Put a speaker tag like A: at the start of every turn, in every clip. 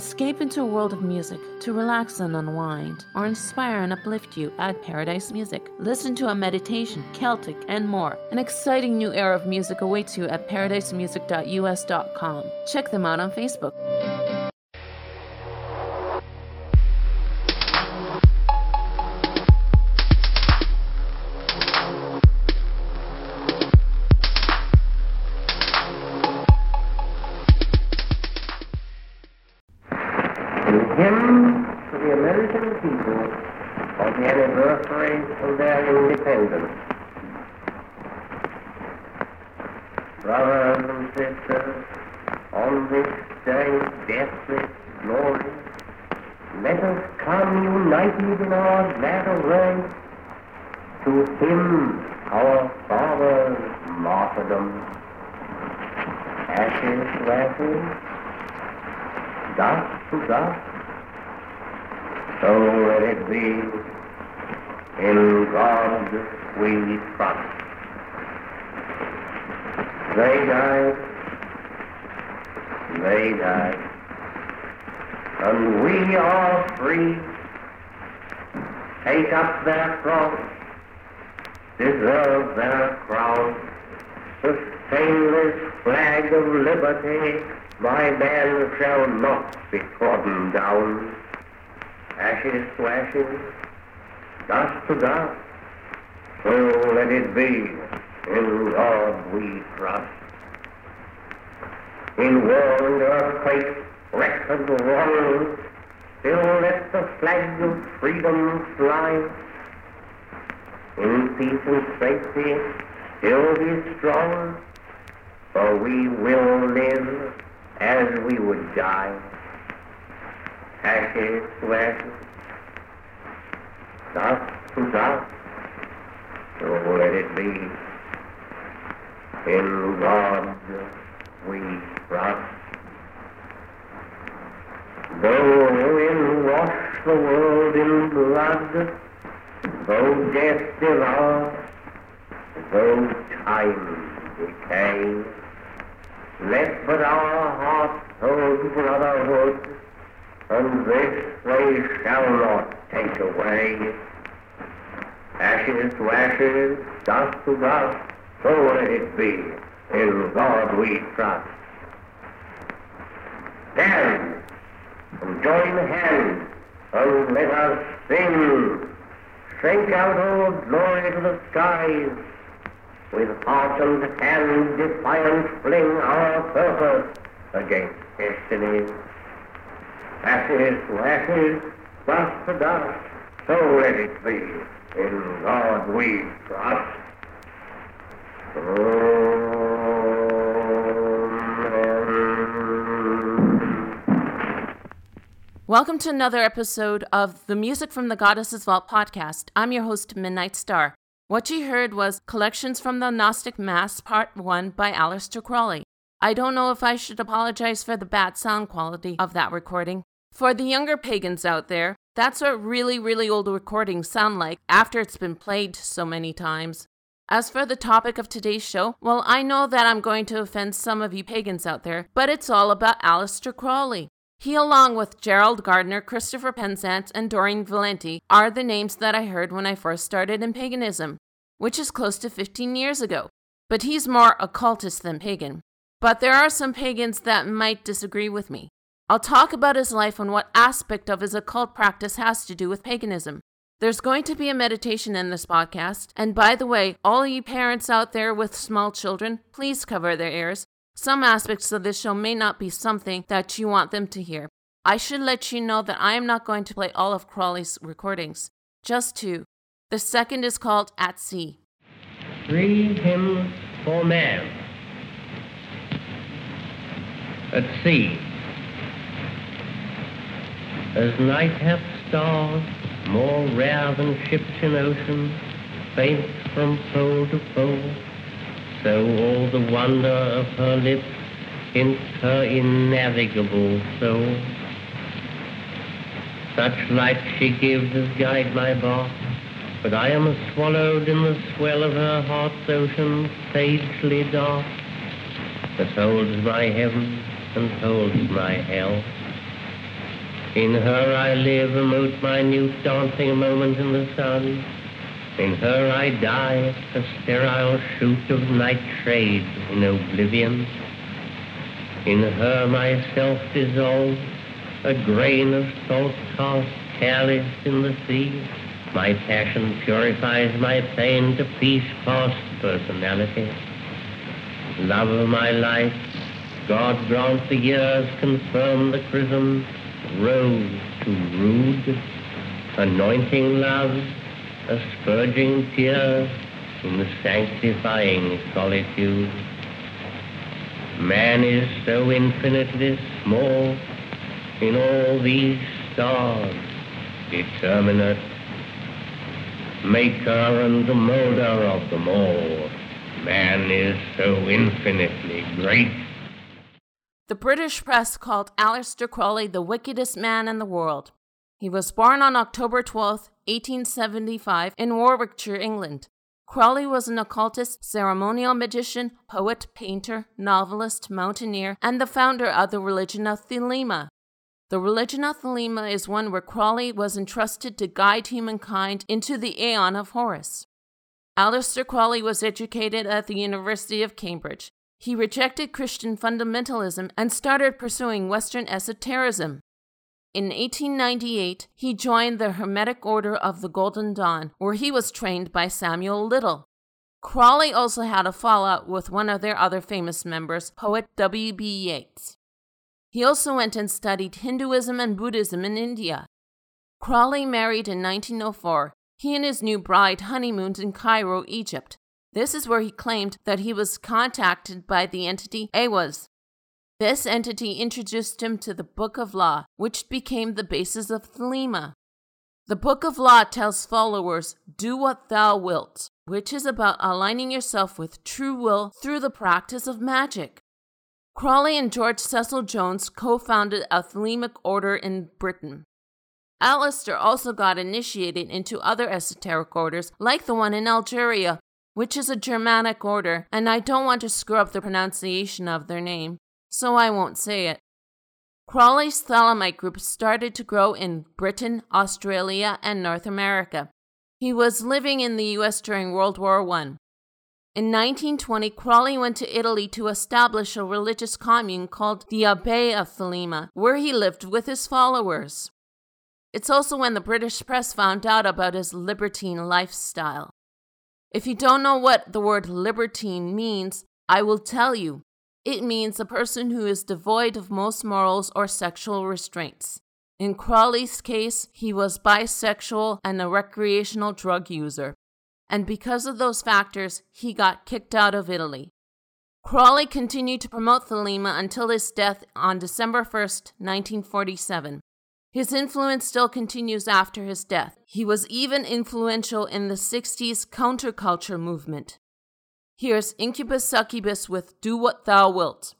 A: Escape into a world of music to relax and unwind, or inspire and uplift you at Paradise Music. Listen to a meditation, Celtic, and more. An exciting new era of music awaits you at paradisemusic.us.com. Check them out on Facebook.
B: Of liberty. My man shall not be trodden down ashes to ashes, dust to dust. So let it be. In God we trust. In war and earthquake, wreck and wrong, still let the flag of freedom fly. In peace and safety, still be strong, for we will live as we would die ashes to dust to dust, so let it be. In God we trust. Though in wash the world in blood, though death devour, though time decay, let but our hearts hold brotherhood and this they shall not take away. Ashes to ashes, dust to dust, so let it be. In God we trust. Stand and join hands and let us sing. Shrink out all glory to the skies. With and hand defiant fling our purpose against destiny ashes to ashes, dust dust, so let it be. In God we trust.
A: Welcome to another episode of the Music from the Goddess's Vault podcast. I'm your host, Midnight Star. What you heard was Collections from the Gnostic Mass, Part 1 by Aleister Crowley. I don't know if I should apologize for the bad sound quality of that recording. For the younger pagans out there, that's what really, really old recordings sound like after it's been played so many times. As for the topic of today's show, well, I know that I'm going to offend some of you pagans out there, but it's all about Aleister Crowley. He, along with Gerald Gardner, Christopher Penczak, and Doreen Valiente, are the names that I heard when I first started in paganism, which is close to 15 years ago. But he's more occultist than pagan. But there are some pagans that might disagree with me. I'll talk about his life and what aspect of his occult practice has to do with paganism. There's going to be a meditation in this podcast. And by the way, all you parents out there with small children, please cover their ears. Some aspects of this show may not be something that you want them to hear. I should let you know that I am not going to play all of Crowley's recordings, just two. The second is called At Sea.
B: Three hymns for man. At sea. As night hath stars, more rare than ships in ocean, faint from pole to pole, so all the wonder of her lips hints her innavigable soul. Such light she gives as guide my bark, but I am swallowed in the swell of her heart's ocean, sagely dark, that holds my heaven and holds my hell In her I live, a mote minute dancing a moment in the sun. In her I die, a sterile shoot of night shade in oblivion. In her myself dissolve, a grain of salt tossed careless in the sea. My passion purifies my pain to peace past personality. Love of my life, God grant the years confirm the chrism, rose to rude, anointing love, asperging tears in the sanctifying solitude. Man is so infinitely small in all these stars, determinate, maker and the molder of them all. Man is so infinitely great.
A: The British press called Aleister Crowley the wickedest man in the world. He was born on October 12, 1875, in Warwickshire, England. Crowley was an occultist, ceremonial magician, poet, painter, novelist, mountaineer, and the founder of the religion of Thelema. The religion of Thelema is one where Crowley was entrusted to guide humankind into the Aeon of Horus. Aleister Crowley was educated at the University of Cambridge. He rejected Christian fundamentalism and started pursuing Western esotericism. In 1898, he joined the Hermetic Order of the Golden Dawn, where he was trained by Samuel Liddell. Crowley also had a fallout with one of their other famous members, poet W.B. Yeats. He also went and studied Hinduism and Buddhism in India. Crowley married in 1904. He and his new bride honeymooned in Cairo, Egypt. This is where he claimed that he was contacted by the entity Aiwass, this entity introduced him to the Book of Law, which became the basis of Thelema. The Book of Law tells followers, Do what thou wilt, which is about aligning yourself with true will through the practice of magic. Crowley and George Cecil Jones co founded a Thelemic order in Britain. Aleister also got initiated into other esoteric orders, like the one in Algeria, which is a Germanic order, and I don't want to screw up the pronunciation of their name so I won't say it. Crowley's Thelemite group started to grow in Britain, Australia, and North America. He was living in the US during World War I. In 1920, Crowley went to Italy to establish a religious commune called the Abbey of Thelema, where he lived with his followers. It's also when the British press found out about his libertine lifestyle. If you don't know what the word libertine means, I will tell you. It means a person who is devoid of most morals or sexual restraints. In Crowley's case, he was bisexual and a recreational drug user. And because of those factors, he got kicked out of Italy. Crowley continued to promote Thelema until his death on December 1, 1947. His influence still continues after his death. He was even influential in the 60s counterculture movement. Here's Inkubus Sukkubus with Do What Thou Wilt.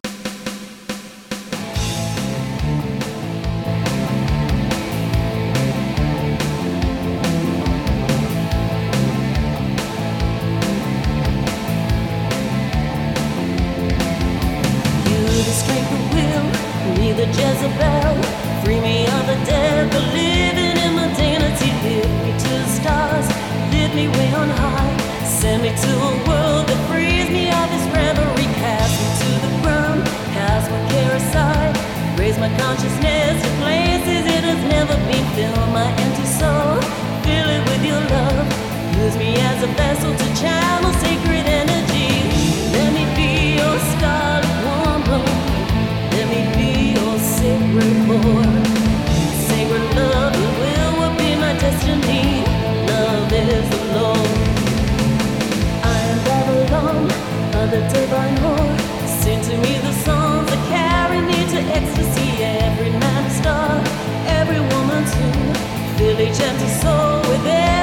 C: Each empty soul with every.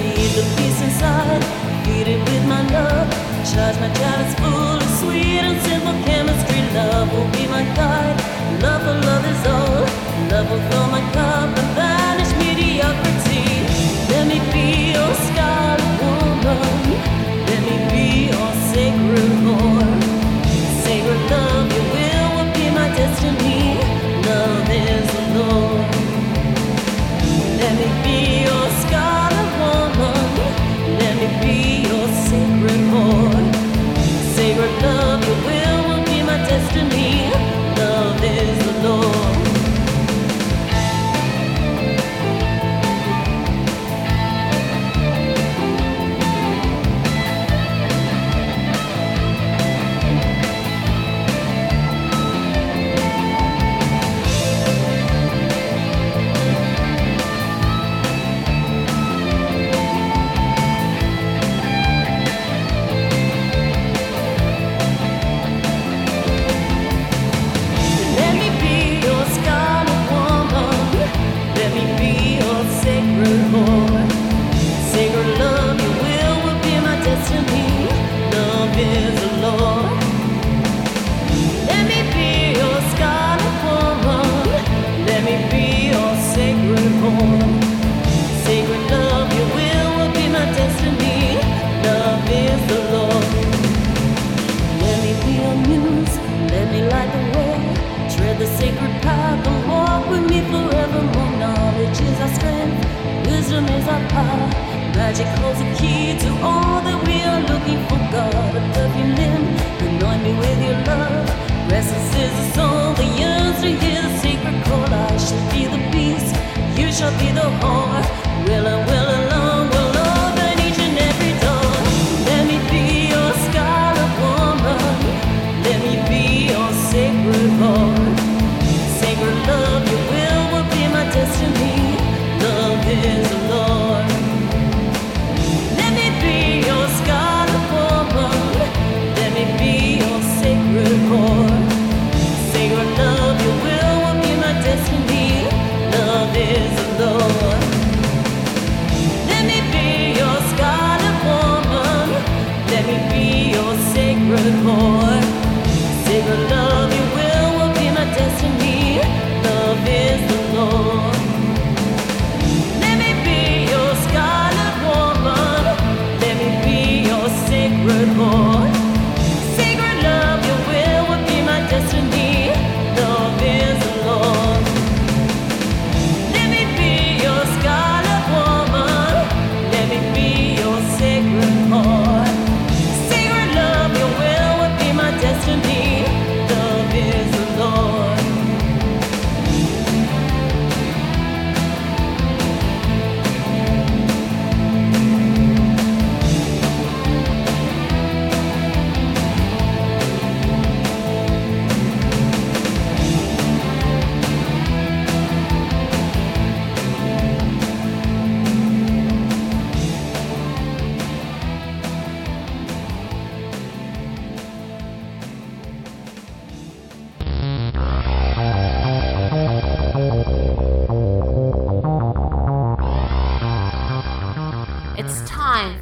C: Feed the peace inside, feed it with my love. Charge my full of sweet and simple chemistry. Love will be my guide. Love for love is all. Love will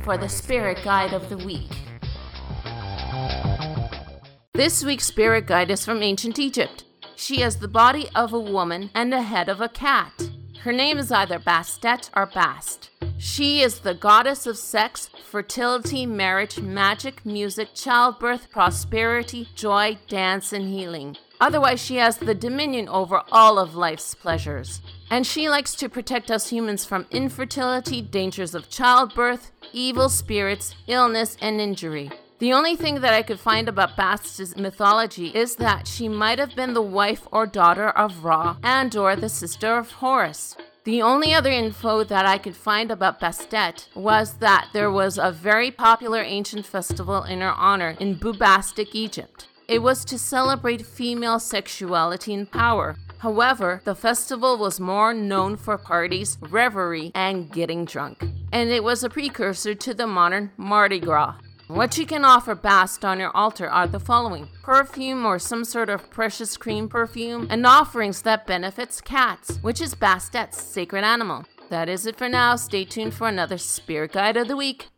C: for the
A: Spirit Guide of the Week. This week's Spirit Guide is from ancient Egypt. She has the body of a woman and the head of a cat. Her name is either Bastet or Bast. She is the goddess of sex, fertility, marriage, magic, music, childbirth, prosperity, joy, dance, and healing. Otherwise, she has the dominion over all of life's pleasures. And she likes to protect us humans from infertility, dangers of childbirth, evil spirits, illness, and injury. The only thing that I could find about Bast's mythology is that she might have been the wife or daughter of Ra and or the sister of Horus. The only other info that I could find about Bastet was that there was a very popular ancient festival in her honor in Bubastis, Egypt. It was to celebrate female sexuality and power. However, the festival was more known for parties, revelry, and getting drunk. And it was a precursor to the modern Mardi Gras. What you can offer Bast on your altar are the following perfume or some sort of precious cream perfume, and offerings that benefits cats, which is Bastet's sacred animal. That is it for now. Stay tuned for another Spirit Guide of the Week.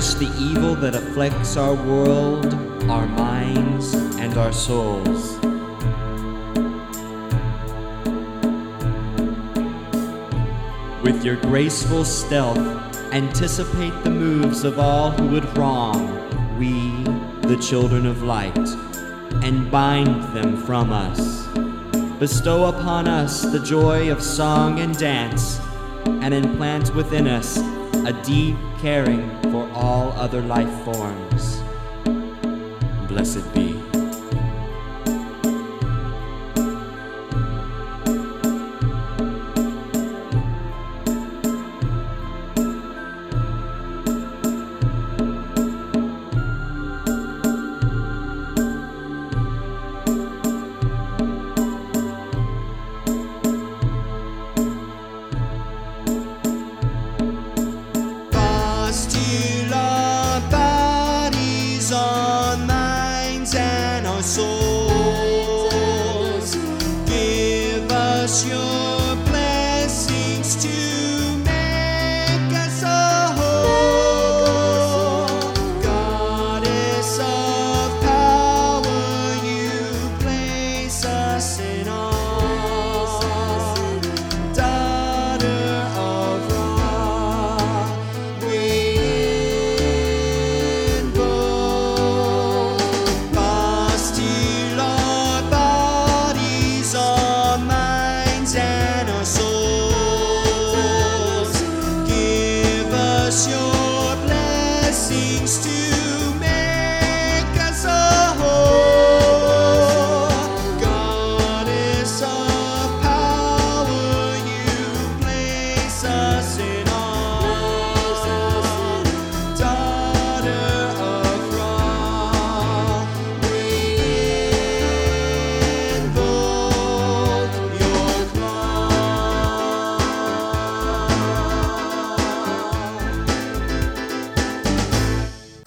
D: Banish the evil that afflicts our world, our minds, and our souls. With your graceful stealth, anticipate the moves of all who would wrong we, the children of light, and bind them from us. Bestow upon us the joy of song and dance, and implant within us a deep caring for all other life forms. Blessed be.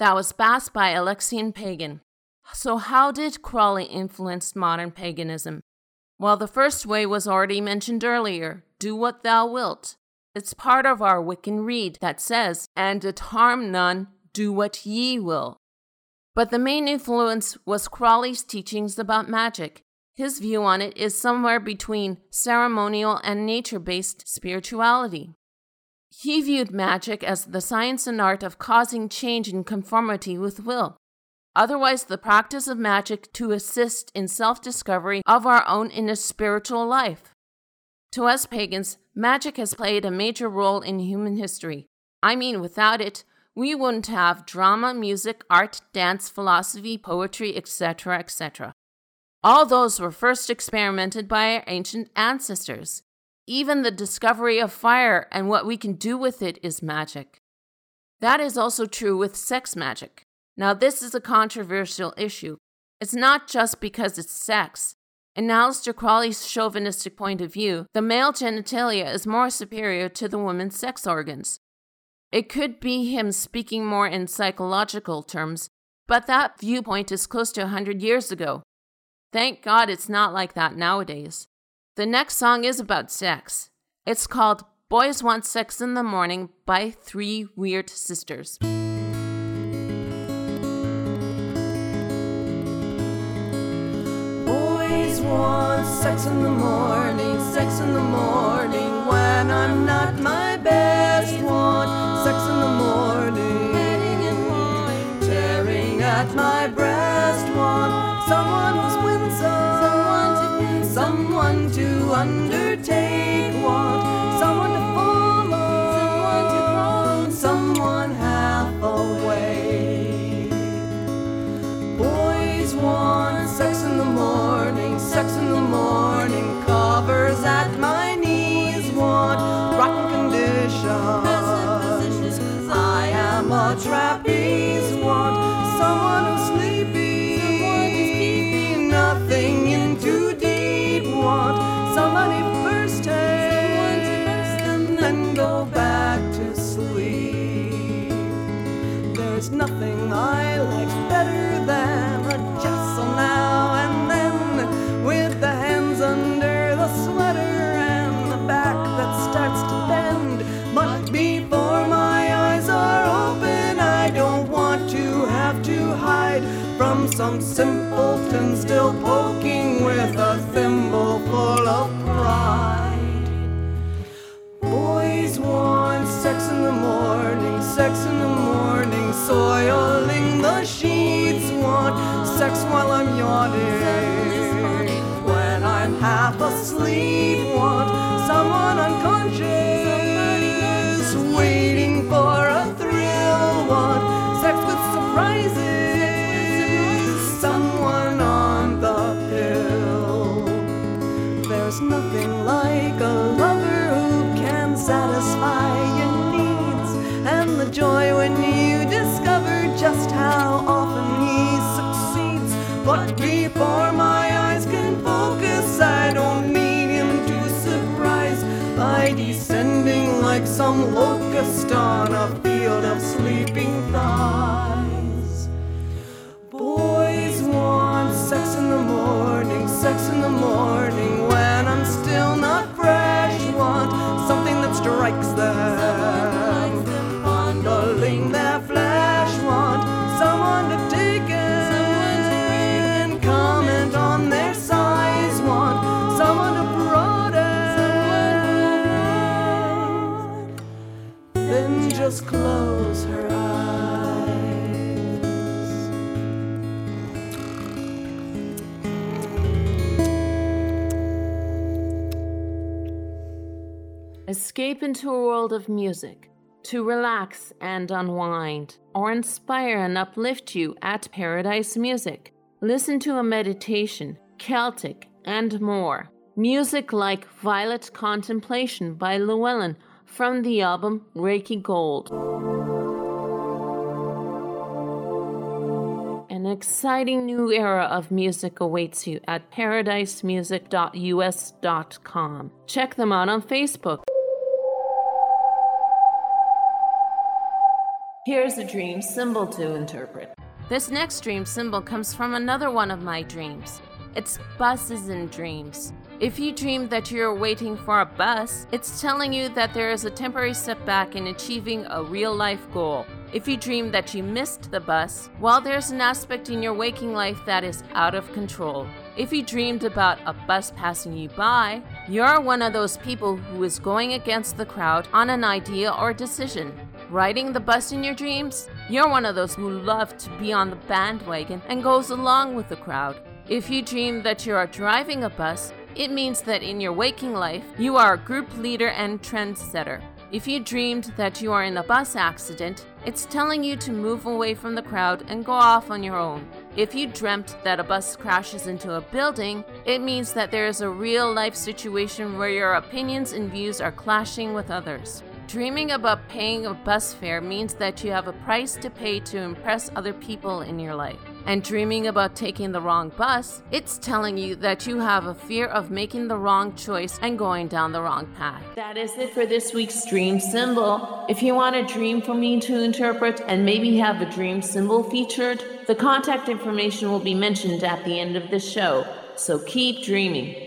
A: That was Bast by Alexian Pagan. So, how did Crowley influence modern paganism? Well, the first way was already mentioned earlier do what thou wilt. It's part of our Wiccan Rede that says, and it harm none, do what ye will. But the main influence was Crowley's teachings about magic. His view on it is somewhere between ceremonial and nature based spirituality. He viewed magic as the science and art of causing change in conformity with will, otherwise, the practice of magic to assist in self discovery of our own inner spiritual life. To us pagans, magic has played a major role in human history. I mean, without it, we wouldn't have drama, music, art, dance, philosophy, poetry, etc., etc. All those were first experimented by our ancient ancestors. Even the discovery of fire and what we can do with it is magic. That is also true with sex magic. Now, this is a controversial issue. It's not just because it's sex. In Aleister Crowley's chauvinistic point of view, the male genitalia is more superior to the woman's sex organs. It could be him speaking more in psychological terms, but that viewpoint is close to a 100 years ago. Thank God it's not like that nowadays. The next song is about sex. It's called Boys Want Sex in the Morning by Three Weird Sisters.
E: Boys want sex in the morning, sex in the morning when I'm not my best. Want sex in the morning, tearing at my breast. There's nothing I like better than a jostle now and then with the hands under the sweater and the back that starts to bend. But before my eyes are open, I don't want to have to hide from some simpleton still poking. Morning, on a
A: of into a world of music to relax and unwind, or inspire and uplift you at Paradise Music. Listen to a meditation, Celtic, and more. Music like Violet Contemplation by Llewellyn from the album Reiki Gold. An exciting new era of music awaits you at paradisemusic.us.com. Check them out on Facebook. Here's a dream symbol to interpret. This next dream symbol comes from another one of my dreams. It's buses in dreams. If you dream that you're waiting for a bus, it's telling you that there is a temporary setback in achieving a real life goal. If you dream that you missed the bus, well, there's an aspect in your waking life that is out of control. If you dreamed about a bus passing you by, you're one of those people who is going against the crowd on an idea or decision. Riding the bus in your dreams, you're one of those who love to be on the bandwagon and goes along with the crowd. If you dream that you are driving a bus, it means that in your waking life, you are a group leader and trendsetter. If you dreamed that you are in a bus accident, it's telling you to move away from the crowd and go off on your own. If you dreamt that a bus crashes into a building, it means that there is a real life situation where your opinions and views are clashing with others. Dreaming about paying a bus fare means that you have a price to pay to impress other people in your life. And dreaming about taking the wrong bus, it's telling you that you have a fear of making the wrong choice and going down the wrong path. That is it for this week's dream symbol. If you want a dream for me to interpret and maybe have a dream symbol featured, the contact information will be mentioned at the end of the show. So keep dreaming.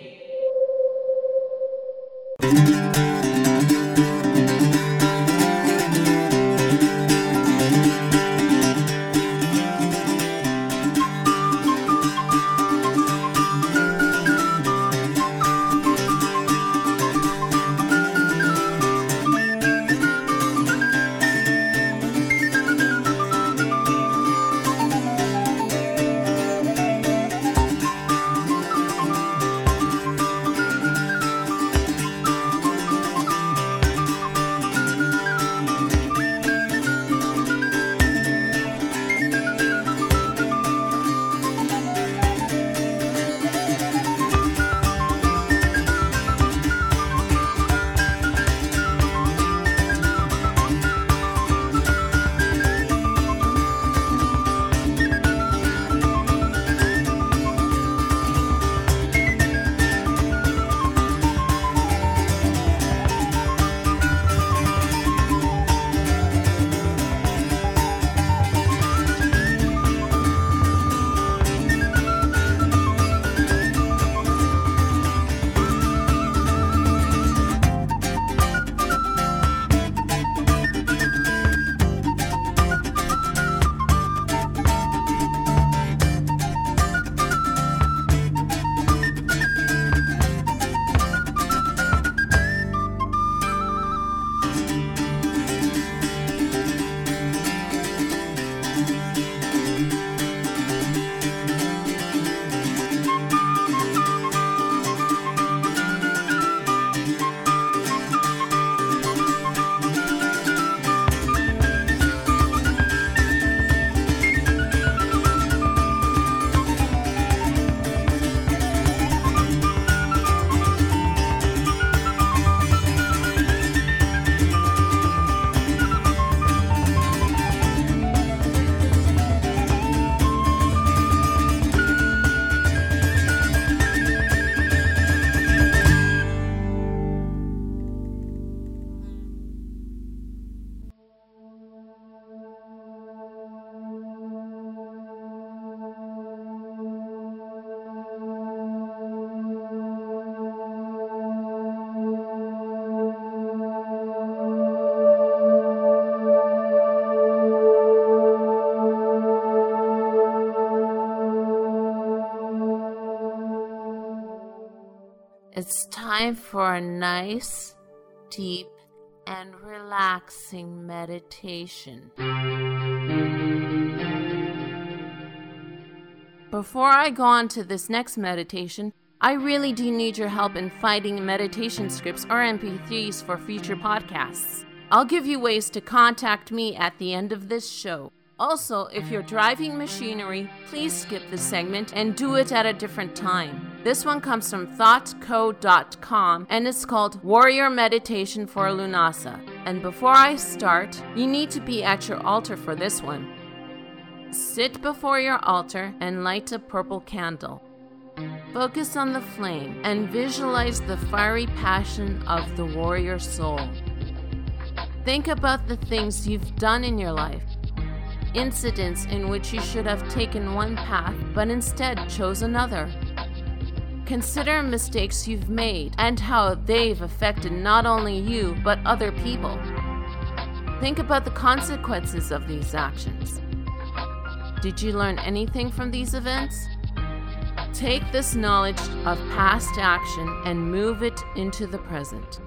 A: It's time for a nice, deep, and relaxing meditation. Before I go on to this next meditation, I really do need your help in finding meditation scripts or MP3s for future podcasts. I'll give you ways to contact me at the end of this show. Also, if you're driving machinery, please skip this segment and do it at a different time. This one comes from thoughtco.com and it's called Warrior Meditation for Lunasa. And before I start, you need to be at your altar for this one. Sit before your altar and light a purple candle. Focus on the flame and visualize the fiery passion of the warrior soul. Think about the things you've done in your life incidents in which you should have taken one path but instead chose another. Consider mistakes you've made and how they've affected not only you but other people. Think about the consequences of these actions. Did you learn anything from these events? Take this knowledge of past action and move it into the present.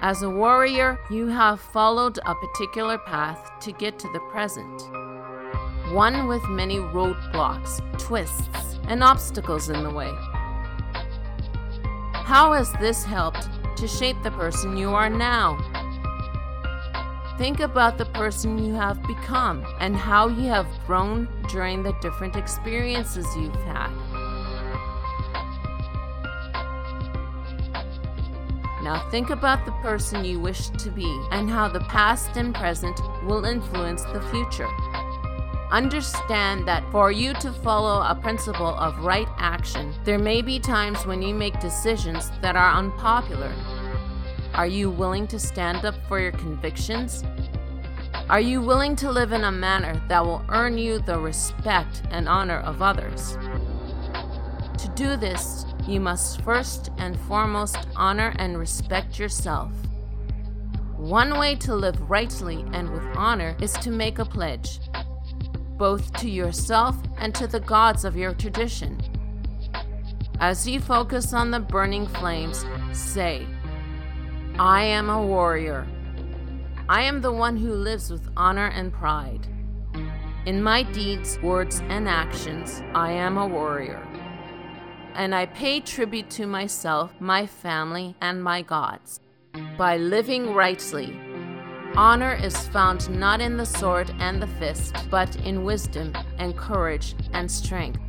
A: As a warrior, you have followed a particular path to get to the present. One with many roadblocks, twists, and obstacles in the way. How has this helped to shape the person you are now? Think about the person you have become and how you have grown during the different experiences you've had. Now think about the person you wish to be and how the past and present will influence the future. Understand that for you to follow a principle of right action, there may be times when you make decisions that are unpopular. Are you willing to stand up for your convictions? Are you willing to live in a manner that will earn you the respect and honor of others? To do this, you must first and foremost honor and respect yourself. One way to live rightly and with honor is to make a pledge, both to yourself and to the gods of your tradition. As you focus on the burning flames, say, I am a warrior. I am the one who lives with honor and pride. In my deeds, words, and actions, I am a warrior and I pay tribute to myself, my family, and my gods. By living rightly, honor is found not in the sword and the fist, but in wisdom and courage and strength.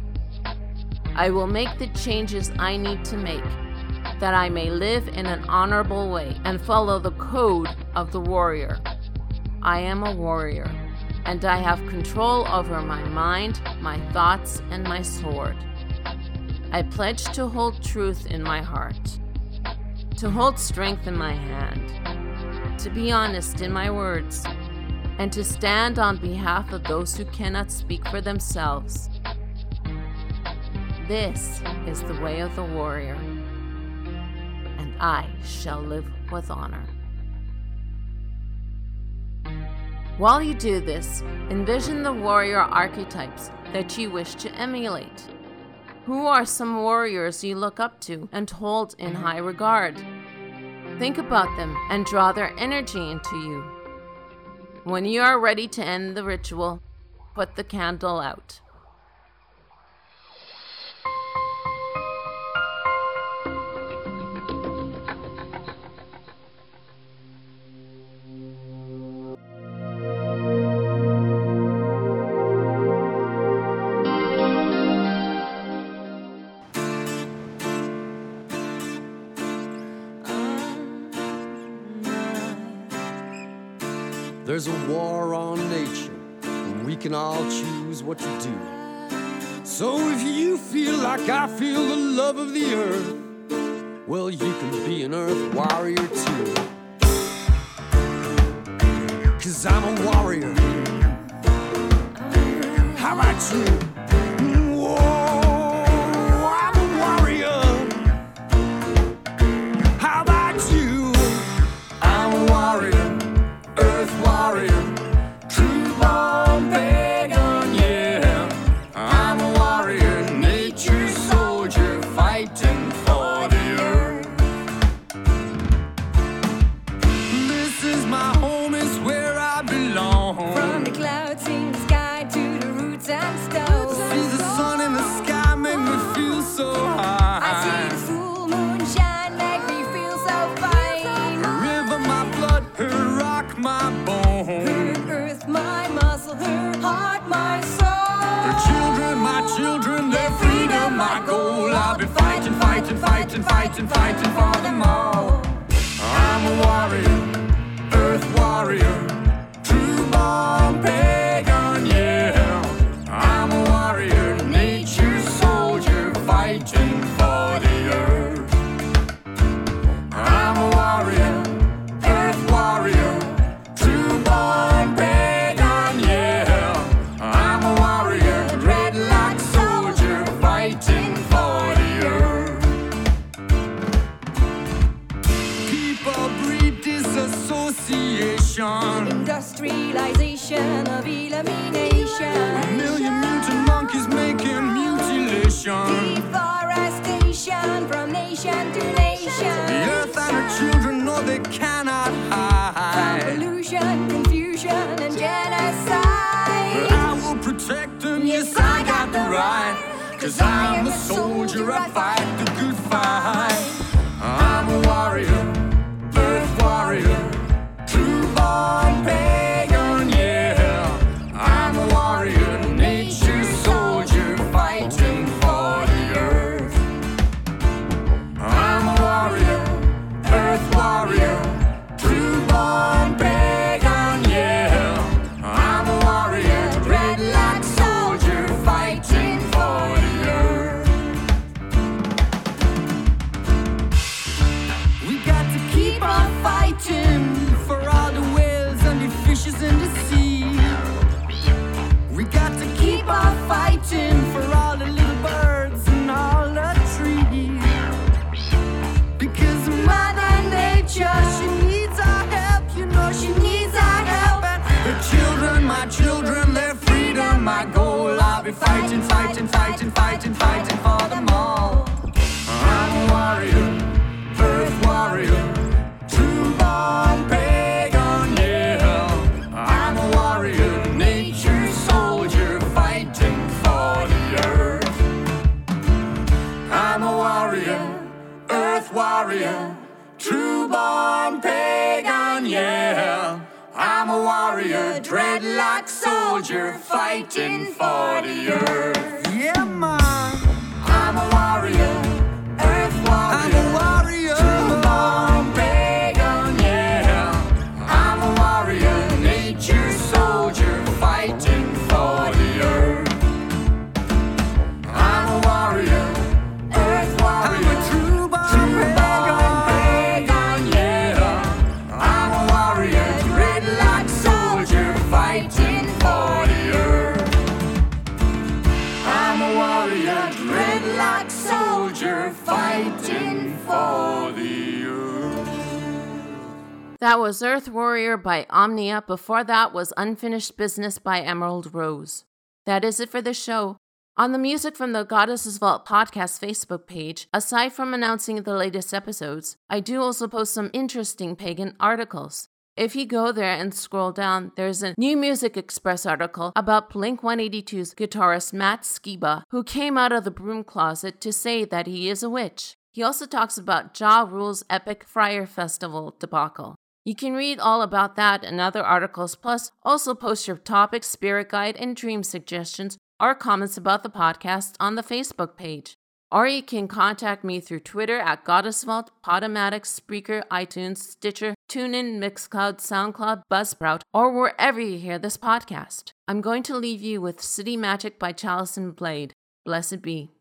A: I will make the changes I need to make, that I may live in an honorable way and follow the code of the warrior. I am a warrior, and I have control over my mind, my thoughts, and my sword. I pledge to hold truth in my heart, to hold strength in my hand, to be honest in my words, and to stand on behalf of those who cannot speak for themselves. This is the way of the warrior, and I shall live with honor. While you do this, envision the warrior archetypes that you wish to emulate. Who are some warriors you look up to and hold in high regard? Think about them and draw their energy into you. When you are ready to end the ritual, put the candle out.
F: What to do. So if you feel like I feel the love of the earth, well, you can be an earth warrior too. Cause I'm a warrior. How about you?
G: Soldier, I fight fighting, fighting, for them all. I'm a warrior, earth warrior, true born pagan, yeah. I'm a warrior, nature soldier, fighting for the earth. I'm a warrior, earth warrior, true born pagan, yeah. I'm a warrior, dreadlock soldier, fighting for the earth.
A: That was Earth Warrior by Omnia. Before that was Unfinished Business by Emerald Rose. That is it for the show. On the Music from the Goddesses Vault podcast Facebook page, aside from announcing the latest episodes, I do also post some interesting pagan articles. If you go there and scroll down, there's a New Music Express article about Blink 182's guitarist Matt Skiba, who came out of the broom closet to say that he is a witch. He also talks about Ja Rule's epic Fyre Festival debacle. You can read all about that and other articles, plus also post your topic, spirit guide, and dream suggestions or comments about the podcast on the Facebook page. Or you can contact me through Twitter at Goddess Vault, Podomatic, Spreaker, iTunes, Stitcher, TuneIn, Mixcloud, SoundCloud, Buzzsprout, or wherever you hear this podcast. I'm going to leave you with City Magick by Chalice and Blade. Blessed be.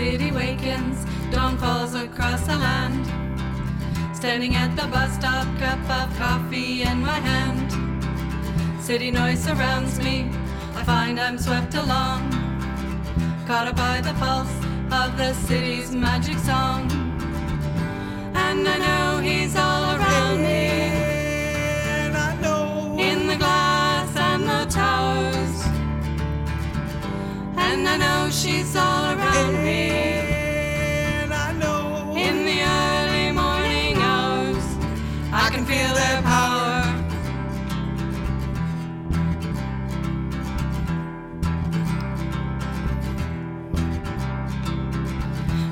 H: City wakens, dawn falls across the land. Standing at the bus stop, cup of coffee in my hand. City noise surrounds me, I find I'm swept along. Caught up by the pulse of the city's magic song. And I know he's all around And I know she's all around me. In the early morning hours, I can feel their power.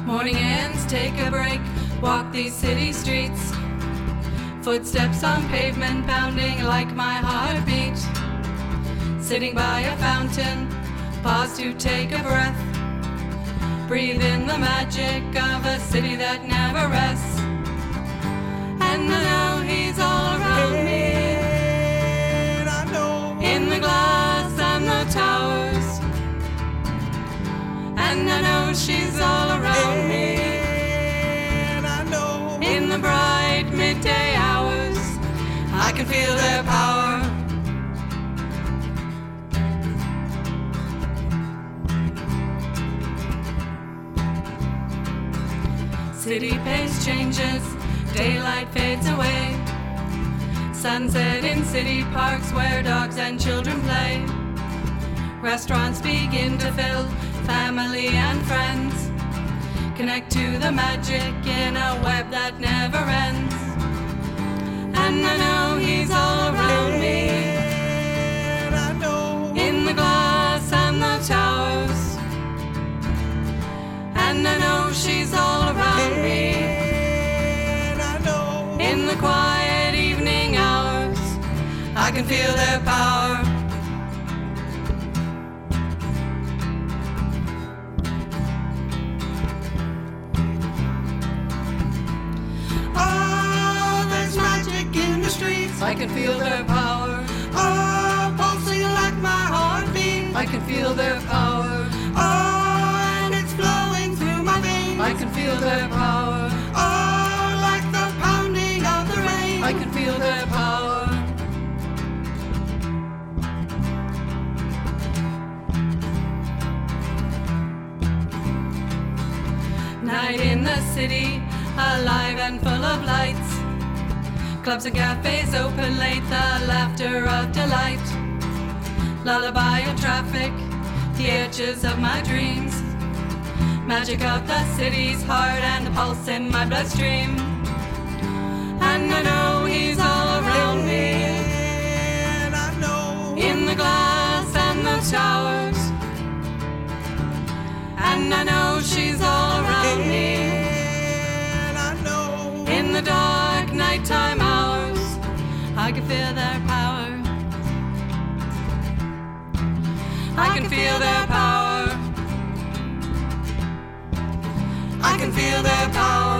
H: Morning ends, take a break, walk these city streets. Footsteps on pavement pounding like my heartbeat. Sitting by a fountain, pause to take a breath. Breathe in the magic of a city that never rests. And I know he's all around me.
G: And I know
H: In the glass and the towers. And I know she's all around me.
G: And I know
H: In the bright midday hours, I can feel their power. City pace changes, daylight fades away. Sunset in city parks where dogs and children play. Restaurants begin to fill, family and friends connect to the magic in a web that never ends. And I
G: I
H: can feel their power.
G: Oh, there's magic in the streets
H: I can feel their power.
G: Oh, pulsing like my heartbeat
H: I can feel their power.
G: Oh, and it's flowing through my veins
H: I can feel their power.
G: The
H: city, alive and full of lights. Clubs and cafes open late, the laughter of delight. Lullaby of traffic, the edges of my dreams. Magic of the city's heart and the pulse in my bloodstream. And I know he's all around me
G: And I know
H: in the glass and the towers. And I know she's all the dark nighttime hours. I can feel their power. I can feel their power. I can feel their power.